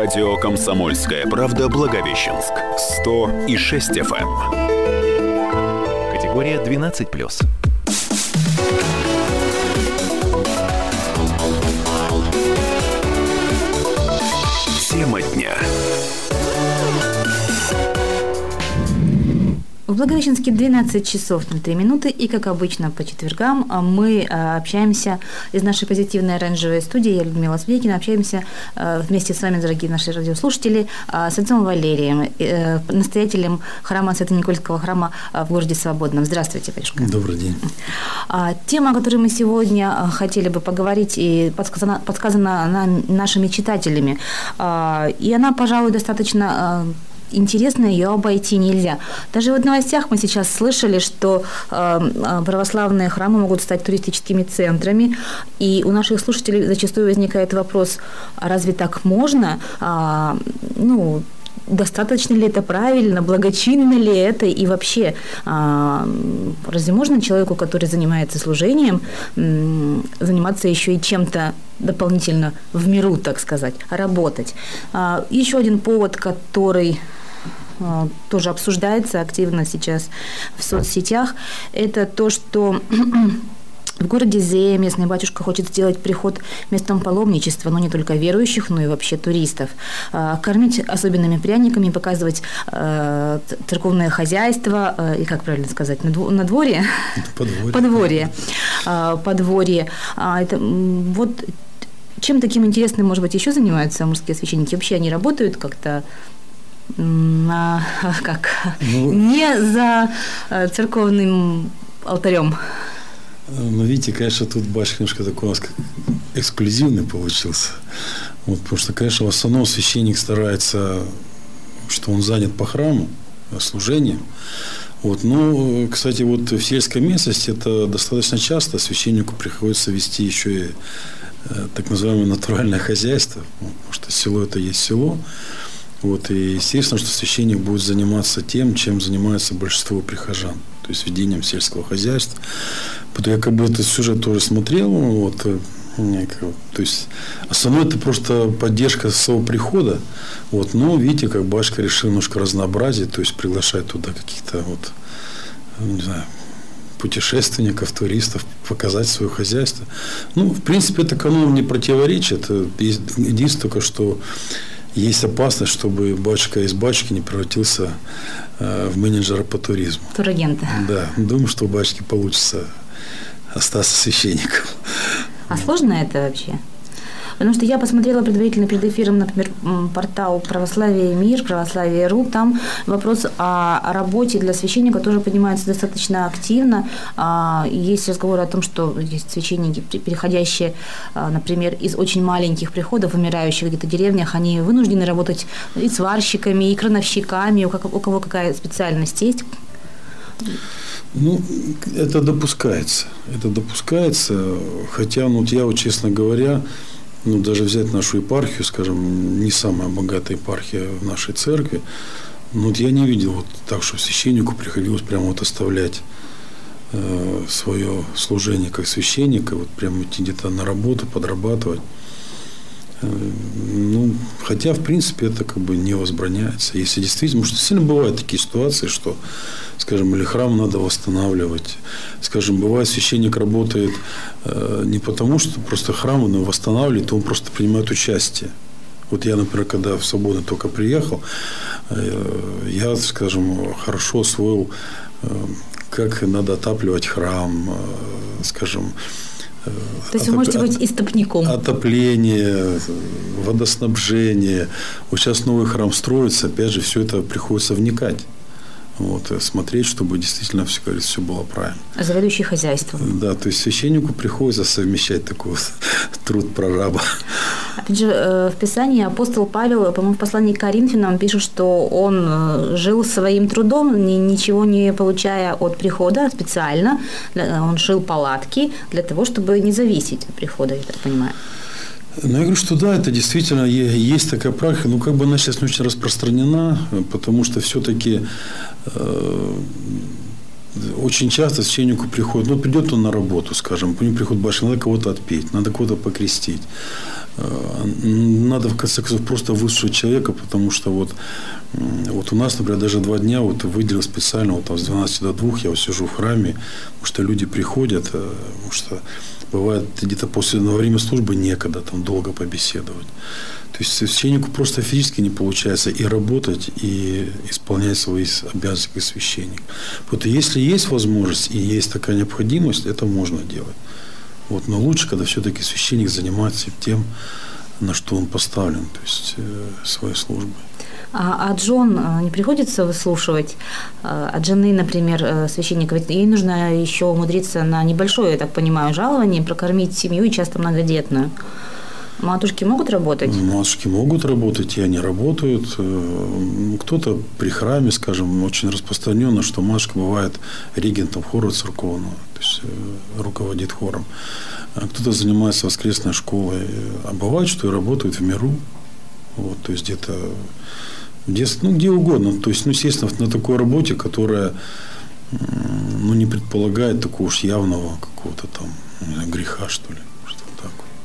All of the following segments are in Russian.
Радио «Комсомольская правда» Благовещенск. 100 и 6 FM. Категория 12+. Благовещенске 12 часов на 3 минуты, и, как обычно, по четвергам а, мы а, общаемся из нашей позитивной оранжевой студии, я Людмила Свекина, общаемся а, вместе с вами, дорогие наши радиослушатели, с отцом Валерием, э, настоятелем храма Свято-Никольского храма в городе Свободном. Здравствуйте, батюшка. Добрый день. Тема, о которой мы сегодня хотели бы поговорить, и подсказана, подсказана нашими читателями, и она, пожалуй, достаточно интересно, ее обойти нельзя. Даже вот в новостях мы сейчас слышали, что э, православные храмы могут стать туристическими центрами, и у наших слушателей зачастую возникает вопрос, а разве так можно? А, ну, достаточно ли это правильно, благочинно ли это и вообще а, разве можно человеку, который занимается служением, заниматься еще и чем-то дополнительно в миру, так сказать, работать. А, еще один повод, который тоже обсуждается активно сейчас в соцсетях, это то, что в городе Зея местный батюшка хочет сделать приход местом паломничества, но не только верующих, но и вообще туристов. А, кормить особенными пряниками, показывать а, церковное хозяйство, и как правильно сказать, на дворе? Подворье. Подворье. Подворье. Это вот чем таким интересным, может быть, еще занимаются мужские священники? Вообще они работают как-то на, как, ну, не за э, церковным алтарем. Ну, видите, конечно, тут батюшка немножко такой у нас как эксклюзивный получился. Вот, потому что, конечно, в основном священник старается, что он занят по храму, служением. Вот. Но, кстати, вот в сельской местности это достаточно часто священнику приходится вести еще и э, так называемое натуральное хозяйство, потому что село это есть село. Вот, и естественно, что священник будет заниматься тем, чем занимается большинство прихожан, то есть ведением сельского хозяйства. Потом я как бы этот сюжет тоже смотрел, вот, э, то есть основное это просто поддержка своего прихода. Вот, но видите, как Башка решил немножко разнообразить, то есть приглашать туда каких-то вот, не знаю, путешественников, туристов, показать свое хозяйство. Ну, в принципе, это канон не противоречит. Единственное только, что есть опасность, чтобы батюшка из батюшки не превратился э, в менеджера по туризму. Турагента. Да. Думаю, что у батюшки получится остаться священником. А сложно это вообще? Потому что я посмотрела предварительно перед эфиром, например, портал «Православие мир», «Православие.ру», там вопрос о работе для священника тоже поднимается достаточно активно. А, есть разговоры о том, что есть священники, переходящие, а, например, из очень маленьких приходов, умирающих где-то деревнях, они вынуждены работать и сварщиками, и крановщиками, у кого какая специальность есть. Ну, это допускается. Это допускается. Хотя, ну, вот я вот, честно говоря, ну, даже взять нашу епархию, скажем, не самая богатая епархия в нашей церкви, ну, вот я не видел вот так, что священнику приходилось прямо вот оставлять э, свое служение как священника, вот прямо идти где-то на работу, подрабатывать. Э, ну, хотя, в принципе, это как бы не возбраняется. Если действительно, потому что сильно бывают такие ситуации, что, скажем, или храм надо восстанавливать. Скажем, бывает, священник работает э, не потому, что просто храм он восстанавливает, он просто принимает участие. Вот я, например, когда в свободу только приехал, э, я, скажем, хорошо освоил, э, как надо отапливать храм, скажем, то есть вы можете быть истопником. Отопление, водоснабжение. Вот сейчас новый храм строится, опять же, все это приходится вникать. Вот, э, смотреть, чтобы действительно все, говорится, все было правильно. А заведующий хозяйством. Да, то есть священнику приходится совмещать такой вот труд прораба. Опять же, э, в Писании апостол Павел, по-моему, в послании к Коринфянам пишет, что он э, жил своим трудом, ничего не получая от прихода специально. Он шил палатки для того, чтобы не зависеть от прихода, я так понимаю. Ну, я говорю, что да, это действительно есть такая практика, но как бы она сейчас не очень распространена, потому что все-таки э, очень часто священнику приходит, ну, придет он на работу, скажем, к нему приходит башня, надо кого-то отпеть, надо кого-то покрестить. надо, в конце концов, просто выслушать человека, потому что вот, вот у нас, например, даже два дня вот выделил специально, вот там с 12 до 2 я вот сижу в храме, потому что люди приходят, потому что бывает где-то после, во время службы некогда там долго побеседовать. То есть священнику просто физически не получается и работать, и исполнять свои обязанности как священник. Вот если есть возможность и есть такая необходимость, это можно делать. Вот, но лучше, когда все-таки священник занимается тем, на что он поставлен, то есть э, своей службой. А, а Джон э, не приходится выслушивать от жены, например, священника? Ведь ей нужно еще умудриться на небольшое, я так понимаю, жалование, прокормить семью и часто многодетную. Матушки могут работать? Матушки могут работать, и они работают. Кто-то при храме, скажем, очень распространенно, что матушка бывает регентом хора церковного, то есть руководит хором. А кто-то занимается воскресной школой. А бывает, что и работают в миру. Вот, то есть где-то где, ну, где угодно. То есть, ну, естественно, на такой работе, которая ну, не предполагает такого уж явного какого-то там греха, что ли.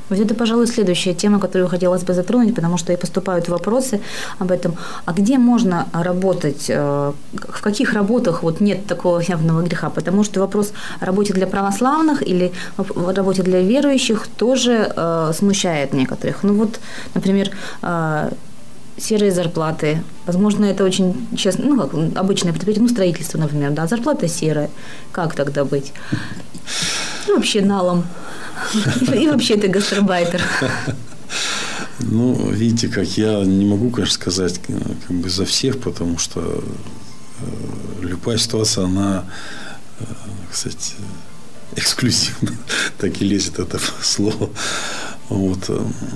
Вот это, пожалуй, следующая тема, которую хотелось бы затронуть, потому что и поступают вопросы об этом. А где можно работать, э, в каких работах вот нет такого явного греха? Потому что вопрос о работе для православных или о работе для верующих тоже э, смущает некоторых. Ну вот, например, э, серые зарплаты. Возможно, это очень честно, ну, как обычное предприятие, ну, строительство, например, да, зарплата серая. Как тогда быть? Ну, вообще налом. И вообще ты гастробайтер. Ну, видите, как я не могу, конечно, сказать как бы за всех, потому что э, любая ситуация, она, э, кстати, эксклюзивно, так и лезет это слово. Вот.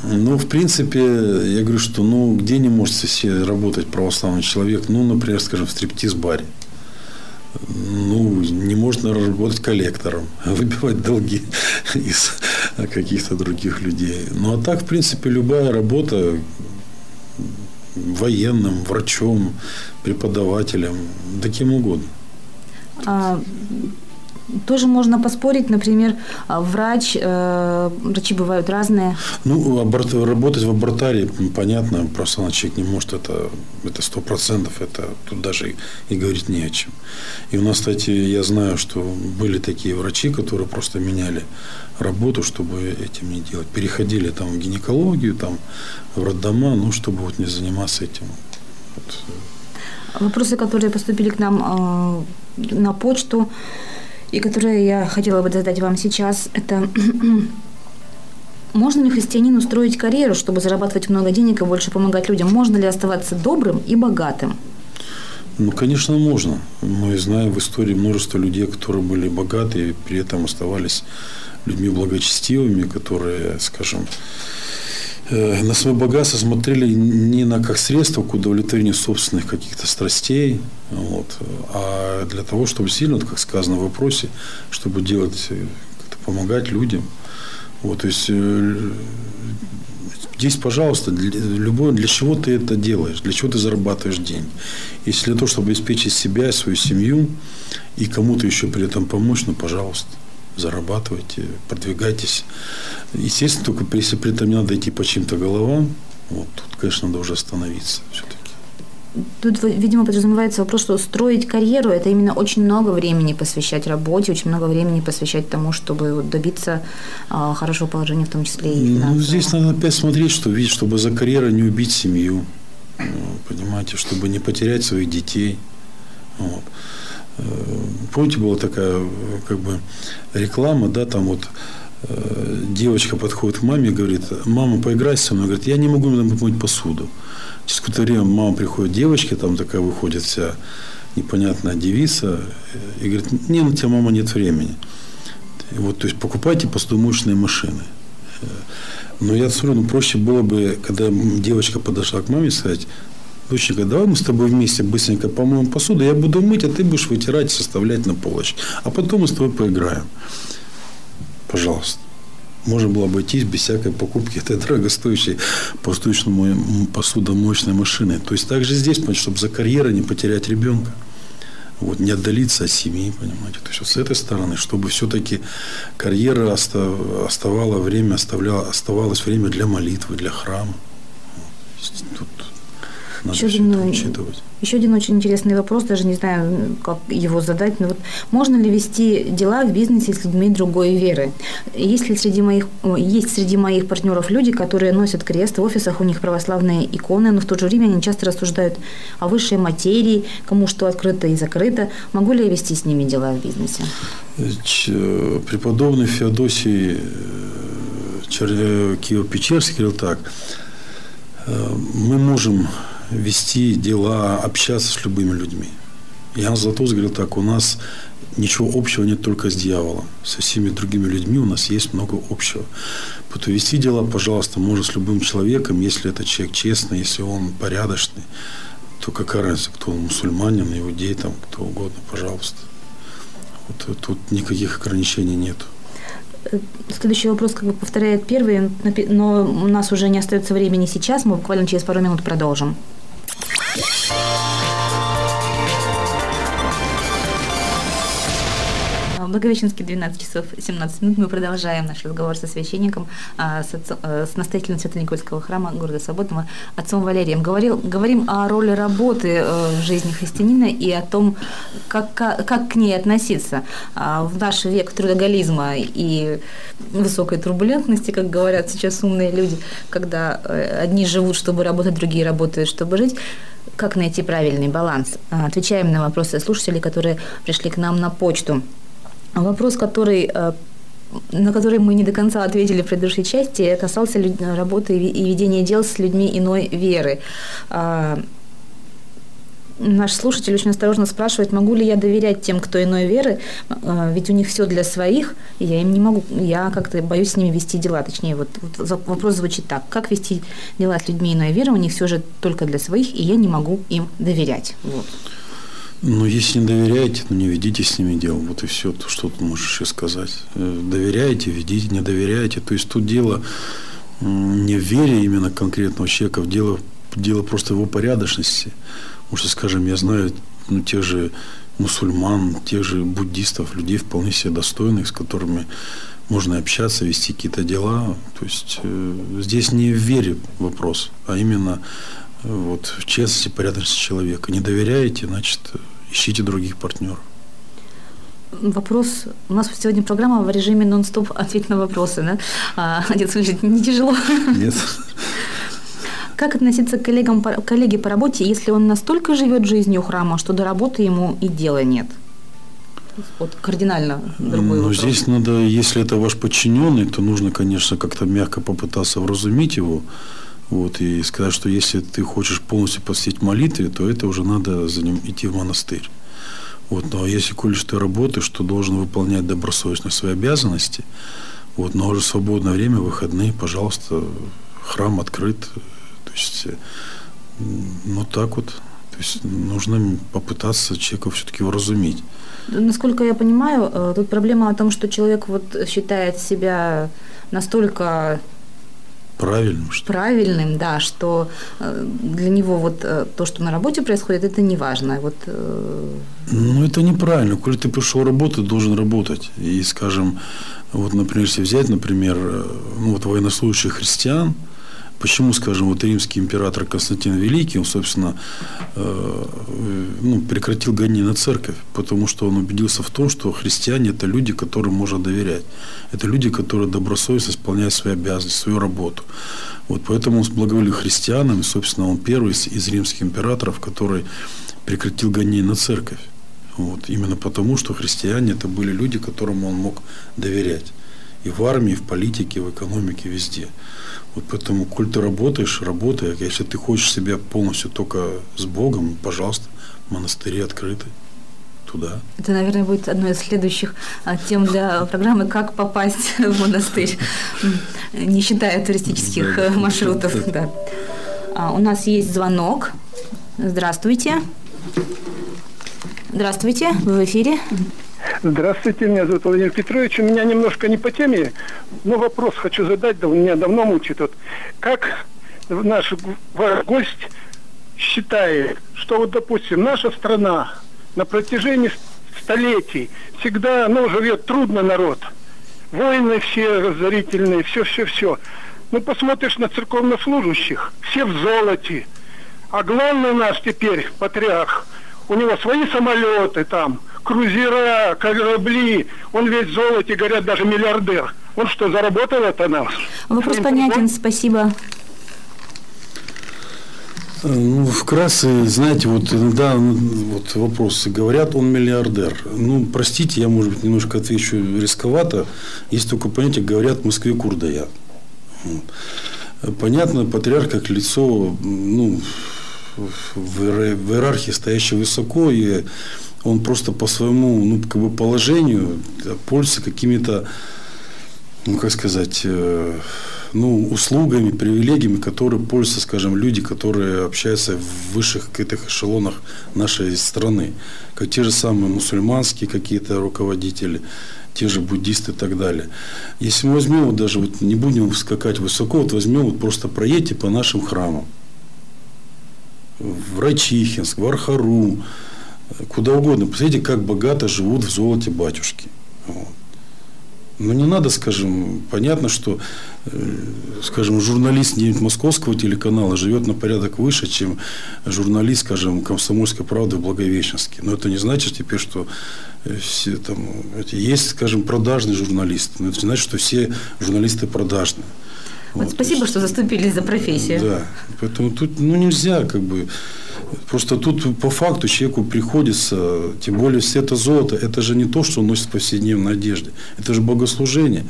Ну, в принципе, я говорю, что ну, где не может работать православный человек, ну, например, скажем, в стриптиз-баре. Ну, не можно работать коллектором, выбивать долги из каких-то других людей. Ну, а так, в принципе, любая работа военным, врачом, преподавателем, да кем угодно. А тоже можно поспорить, например, а, врач, э, врачи бывают разные. Ну, аборт, работать в абортарии, понятно, просто человек не может, это это сто процентов, это тут даже и, и говорить не о чем. И у нас, кстати, я знаю, что были такие врачи, которые просто меняли работу, чтобы этим не делать. Переходили там в гинекологию, там в роддома, ну, чтобы вот не заниматься этим. Вот. Вопросы, которые поступили к нам э, на почту, и которые я хотела бы задать вам сейчас, это можно ли христианину строить карьеру, чтобы зарабатывать много денег и больше помогать людям? Можно ли оставаться добрым и богатым? Ну, конечно, можно. Мы знаем в истории множество людей, которые были богаты и при этом оставались людьми благочестивыми, которые, скажем, на свое богатство смотрели не на как средство к удовлетворению собственных каких-то страстей, вот, а для того, чтобы сильно, как сказано в вопросе, чтобы делать, э, помогать людям. Вот, то есть э, здесь, пожалуйста, для, любой, для чего ты это делаешь, для чего ты зарабатываешь деньги. Если для того, чтобы обеспечить себя, свою семью и кому-то еще при этом помочь, ну, пожалуйста, зарабатывайте, продвигайтесь. Естественно, только если при этом не надо идти по чьим-то головам, вот тут, конечно, надо уже остановиться все-таки. Тут, видимо, подразумевается вопрос, что строить карьеру – это именно очень много времени посвящать работе, очень много времени посвящать тому, чтобы добиться а, хорошего положения, в том числе и ну, финансового. Ну, здесь надо опять смотреть, что, видишь, чтобы за карьерой не убить семью, понимаете, чтобы не потерять своих детей. Вот. Э, помните, была такая как бы реклама, да, там вот э, девочка подходит к маме и говорит, мама, поиграй со мной. Говорит, я не могу помыть посуду. Через какое-то время мама приходит, девочка там такая выходит вся непонятная девица, и говорит, не, у тебя, мама, нет времени. И вот, то есть, покупайте посудомоечные машины. Но я смотрю, ну, проще было бы, когда девочка подошла к маме, сказать, доченька, давай мы с тобой вместе быстренько помоем посуду, я буду мыть, а ты будешь вытирать, составлять на полочке. А потом мы с тобой поиграем. Пожалуйста можно было обойтись без всякой покупки этой дорогостоящей посудомоечной машины. То есть также здесь, чтобы за карьерой не потерять ребенка. вот, не отдалиться от семьи, понимаете. То есть вот с этой стороны, чтобы все-таки карьера оставала время, оставляла, оставалось время для молитвы, для храма. Тут надо еще один, учитывать. Еще один очень интересный вопрос, даже не знаю, как его задать. Но вот можно ли вести дела в бизнесе с людьми другой веры? Есть ли среди моих, есть среди моих партнеров люди, которые носят крест, в офисах у них православные иконы, но в то же время они часто рассуждают о высшей материи, кому что открыто и закрыто. Могу ли я вести с ними дела в бизнесе? Преподобный Феодосий э, Киево-Печерский говорил так, «Э, мы можем вести дела, общаться с любыми людьми. Ян Златоуст говорил так, у нас ничего общего нет только с дьяволом. Со всеми другими людьми у нас есть много общего. Поэтому вести дела, пожалуйста, можно с любым человеком, если этот человек честный, если он порядочный, то какая разница, кто он, мусульманин, иудей, там, кто угодно, пожалуйста. Вот тут никаких ограничений нет. Следующий вопрос как бы повторяет первый, но у нас уже не остается времени сейчас, мы буквально через пару минут продолжим. Yeah. Благовещенский, 12 часов 17 минут. Мы продолжаем наш разговор со священником, а, с, отцом, э, с настоятелем Свято-Никольского храма города Свободного, отцом Валерием. Говорил, говорим о роли работы э, в жизни христианина и о том, как, как к ней относиться. А, в наш век трудоголизма и высокой турбулентности, как говорят сейчас умные люди, когда э, одни живут, чтобы работать, другие работают, чтобы жить, как найти правильный баланс? А, отвечаем на вопросы слушателей, которые пришли к нам на почту. Вопрос, который э, на который мы не до конца ответили в предыдущей части, касался работы и ведения дел с людьми иной веры. А, наш слушатель очень осторожно спрашивает, могу ли я доверять тем, кто иной веры, а, ведь у них все для своих, и я им не могу, я как-то боюсь с ними вести дела. Точнее, вот, вот вопрос звучит так, как вести дела с людьми иной веры, у них все же только для своих, и я не могу им доверять. Вот. Ну, если не доверяете, ну, не ведите с ними дело. Вот и все, то, что ты можешь еще сказать. Э, доверяете, ведите, не доверяете. То есть тут дело не в вере именно конкретного человека, дело, дело просто его порядочности. Потому что, скажем, я знаю ну, тех же мусульман, тех же буддистов, людей вполне себе достойных, с которыми можно общаться, вести какие-то дела. То есть э, здесь не в вере вопрос, а именно вот, в честности, порядочности человека. Не доверяете, значит, ищите других партнеров. Вопрос. У нас сегодня программа в режиме нон-стоп ответь на вопросы, да? А, Отец не тяжело? Нет. Как относиться к коллегам, коллеге по работе, если он настолько живет жизнью храма, что до работы ему и дела нет? Вот кардинально другой ну, вопрос. Здесь надо, если это ваш подчиненный, то нужно, конечно, как-то мягко попытаться вразумить его, вот, и сказать, что если ты хочешь полностью посвятить молитве, то это уже надо за ним идти в монастырь. Вот, ну, а если, коли ты работаешь, то должен выполнять добросовестно свои обязанности. Вот, но уже свободное время, выходные, пожалуйста, храм открыт. То есть, ну так вот. То есть нужно попытаться человека все-таки вразумить. Насколько я понимаю, э, тут проблема о том, что человек вот считает себя настолько правильным. Что правильным, да, что э, для него вот э, то, что на работе происходит, это не важно. Вот, э, ну, это неправильно. Коли ты пришел работать, должен работать. И, скажем, вот, например, если взять, например, ну, вот военнослужащих христиан – Почему, скажем, вот римский император Константин Великий, он, собственно, э, ну, прекратил гонение на церковь, потому что он убедился в том, что христиане – это люди, которым можно доверять. Это люди, которые добросовестно исполняют свои обязанности, свою работу. Вот поэтому он благоволил христианам, и, собственно, он первый из, из римских императоров, который прекратил гонение на церковь. Вот, именно потому, что христиане – это были люди, которым он мог доверять. И в армии, и в политике, и в экономике, везде. Вот поэтому, коль ты работаешь, работай. Если ты хочешь себя полностью только с Богом, пожалуйста, монастыри открыты туда. Это, наверное, будет одной из следующих а, тем для программы «Как попасть в монастырь», не считая туристических да, маршрутов. Да. А, у нас есть звонок. Здравствуйте. Здравствуйте, вы в эфире. Здравствуйте, меня зовут Владимир Петрович. У меня немножко не по теме, но вопрос хочу задать, да меня давно мучит. Вот, как наш гость считает, что вот, допустим, наша страна на протяжении столетий всегда, ну, живет трудно народ. Войны все разорительные, все-все-все. Ну, посмотришь на церковнослужащих, все в золоте. А главный наш теперь, патриарх, у него свои самолеты там, крузера, корабли, он весь в золоте, говорят, даже миллиардер. Он что, заработал это нас? Вопрос понятен, спасибо. Ну, вкратце, знаете, вот иногда ну, вот вопросы говорят, он миллиардер. Ну, простите, я, может быть, немножко отвечу рисковато. Есть только понятие, говорят, в Москве курдая. Понятно, патриарх как лицо, ну, в иерархии стоящее высоко, и он просто по своему ну, как бы положению пользуется какими-то, ну, как сказать, э, ну, услугами, привилегиями, которые пользуются, скажем, люди, которые общаются в высших каких-то эшелонах нашей страны. Как те же самые мусульманские какие-то руководители, те же буддисты и так далее. Если мы возьмем, вот даже вот не будем скакать высоко, вот возьмем, вот просто проедьте по нашим храмам. В Рачихинск, в Архару, куда угодно. Посмотрите, как богато живут в золоте батюшки. Вот. Ну, не надо, скажем, понятно, что, э, скажем, журналист где-нибудь московского телеканала живет на порядок выше, чем журналист, скажем, комсомольской правды в Благовещенске. Но это не значит теперь, что э, все там, есть, скажем, продажный журналист. Но это не значит, что все журналисты продажные. Вот, вот, спасибо, есть, что заступились за профессию. Да, поэтому тут ну, нельзя как бы Просто тут по факту человеку приходится, тем более все это золото, это же не то, что он носит в повседневной одежде. Это же богослужение.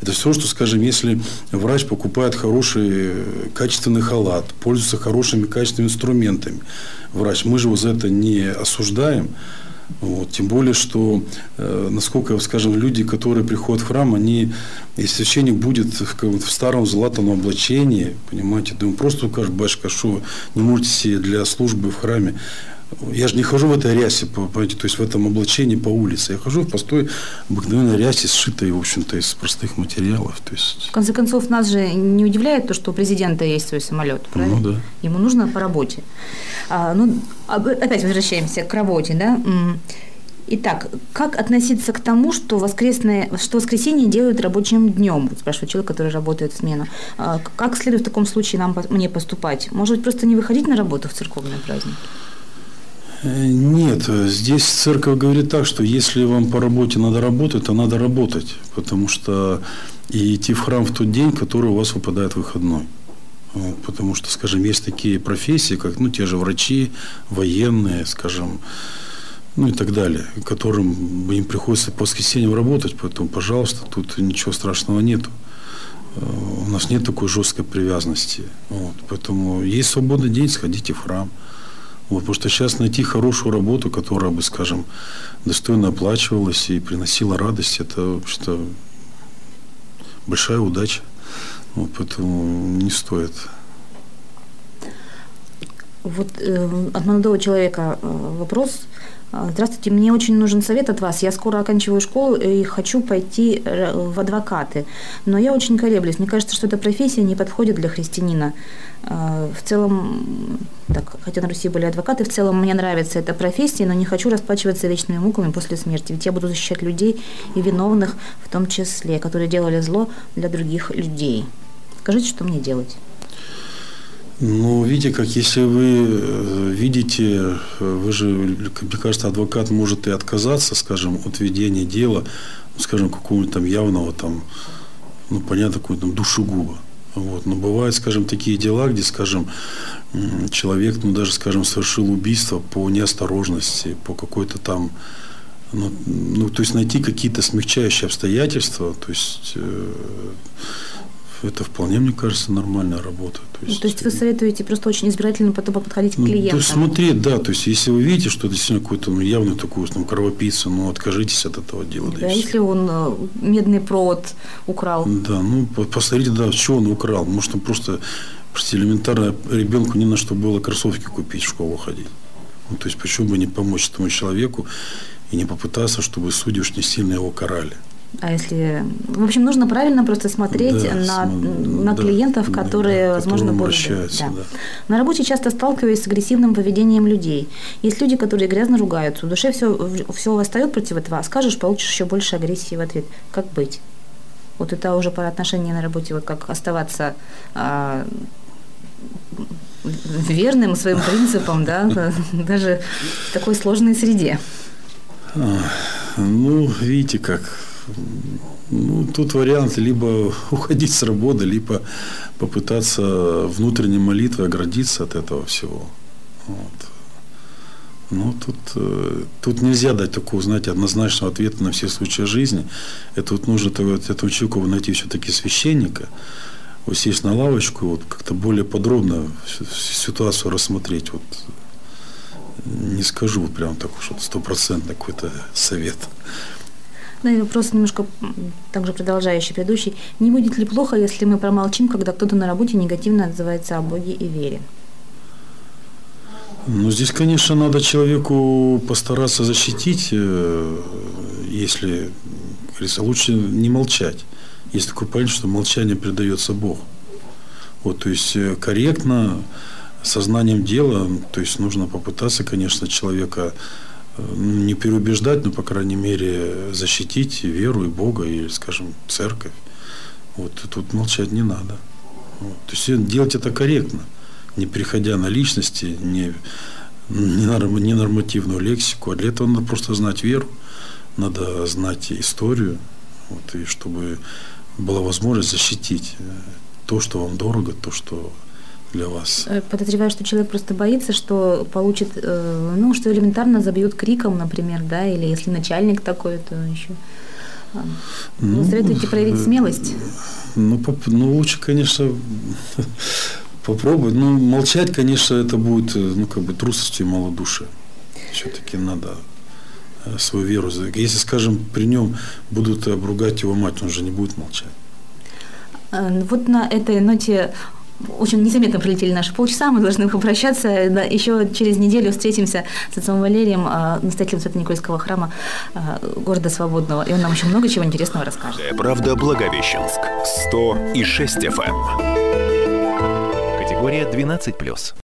Это все, что, скажем, если врач покупает хороший качественный халат, пользуется хорошими качественными инструментами, врач, мы же его за это не осуждаем, вот. Тем более, что, э, насколько, скажем, люди, которые приходят в храм, они, если священник будет в, в старом золотом облачении, понимаете, да он просто укажет, батюшка, что не можете себе для службы в храме я же не хожу в этой рясе, понимаете, то есть в этом облачении по улице. Я хожу в простой обыкновенной рясе, сшитой, в общем-то, из простых материалов. То есть... В конце концов, нас же не удивляет то, что у президента есть свой самолет, ну правильно? Ну, да. Ему нужно по работе. А, ну, опять возвращаемся к работе, да? Итак, как относиться к тому, что, воскресное, что воскресенье делают рабочим днем? Вот спрашивает человек, который работает в смену. А, как следует в таком случае нам, мне поступать? Может быть, просто не выходить на работу в церковный праздник? Э, нет, здесь церковь говорит так, что если вам по работе надо работать, то надо работать, потому что и идти в храм в тот день, который у вас выпадает выходной. Потому что, скажем, есть такие профессии, как ну, те же врачи, военные, скажем, ну и так далее, которым им приходится по воскресеньям работать, поэтому, пожалуйста, тут ничего страшного нету. Э, у нас нет такой жесткой привязанности. Вот, поэтому есть свободный день, сходите в храм. Вот, потому что сейчас найти хорошую работу, которая бы, скажем, достойно оплачивалась и приносила радость, это что большая удача. Вот, поэтому не стоит. Вот э, от молодого человека э, вопрос. А, здравствуйте, мне очень нужен совет от вас. Я скоро оканчиваю школу и хочу пойти э, в адвокаты. Но я очень колеблюсь. Мне кажется, что эта профессия не подходит для христианина. А, в целом, так, хотя на Руси были адвокаты, в целом мне нравится эта профессия, но не хочу расплачиваться вечными муками после смерти. Ведь я буду защищать людей и виновных в том числе, которые делали зло для других людей. Скажите, что мне делать? Ну, видите, как если вы э, видите, э, вы же, мне кажется, адвокат может и отказаться, скажем, от ведения дела, ну, скажем, какого-нибудь там явного там, ну, понятно, какого-то там душегуба. Вот. Но бывают, скажем, такие дела, где, скажем, человек, ну, даже, скажем, совершил убийство по неосторожности, по какой-то там, ну, ну то есть найти какие-то смягчающие обстоятельства, то есть э, это вполне, мне кажется, нормальная работа. То есть, ну, то есть вы советуете просто очень избирательно потом подходить к ну, клиентам? То есть смотреть, да, то есть если вы видите, что это действительно какой-то ну, явный такой там, кровопийца, ну откажитесь от этого дела. Да, да если он э, медный провод украл. Да, ну посмотрите, да, что он украл. Может, он просто, просто элементарно ребенку не на что было кроссовки купить, в школу ходить. Ну, то есть почему бы не помочь этому человеку и не попытаться, чтобы судьи уж не сильно его карали. А если... В общем, нужно правильно просто смотреть Да, на, см- на да, клиентов, да, которые, да, возможно, будут... обращаются, да. На работе часто сталкиваюсь с агрессивным поведением людей. Есть люди, которые грязно ругаются. В душе все, все восстает против этого, а скажешь, получишь еще больше агрессии в ответ. Как быть? Вот это уже про отношения на работе, вот как оставаться а, верным своим принципам, да, даже в такой сложной среде. Ну, видите как. Ну, тут вариант либо уходить с работы, либо попытаться внутренней молитвой оградиться от этого всего. Вот. Ну, тут, э, тут нельзя дать такого, знаете, однозначного ответа на все случаи жизни. Это вот нужно вот, этому человеку найти все-таки священника, вот сесть на лавочку, вот как-то более подробно ситуацию рассмотреть. Вот не скажу прям так уж стопроцентно какой-то совет. Ну вопрос немножко также продолжающий предыдущий. Не будет ли плохо, если мы промолчим, когда кто-то на работе негативно отзывается о Боге и вере? Ну, здесь, конечно, надо человеку постараться защитить, э, если, говорится, лучше не молчать. Есть такое понятие, что молчание предается Богу. Вот, то есть э, корректно, сознанием дела, то есть нужно попытаться, конечно, человека не переубеждать, но, по крайней мере, защитить веру и Бога, или, скажем, церковь. Вот, и тут молчать не надо. Вот, то есть делать это корректно не переходя на личности, не, не нормативную лексику, а для этого надо просто знать веру, надо знать историю, вот, и чтобы была возможность защитить э, то, что вам дорого, то, что для вас. Э, Подозреваю, что человек просто боится, что получит, э, ну, что элементарно забьют криком, например, да, или если начальник такой, то еще. Ну, Вы советуете проявить смелость? Ну, поп- ну, лучше, конечно, попробовать. Ну, молчать, конечно, это будет, э, ну, как бы трусостью и малодушием. Все-таки надо свою веру. Если, скажем, при нем будут обругать его мать, он же не будет молчать. Вот на этой ноте очень незаметно пролетели наши полчаса, мы должны попрощаться. Еще через неделю встретимся с отцом Валерием, э, настоятелем Свято-Никольского храма э, города Свободного, и он нам еще много чего интересного расскажет. «Чистая правда Благовещенск. 100 и 6 FM. Категория 12+.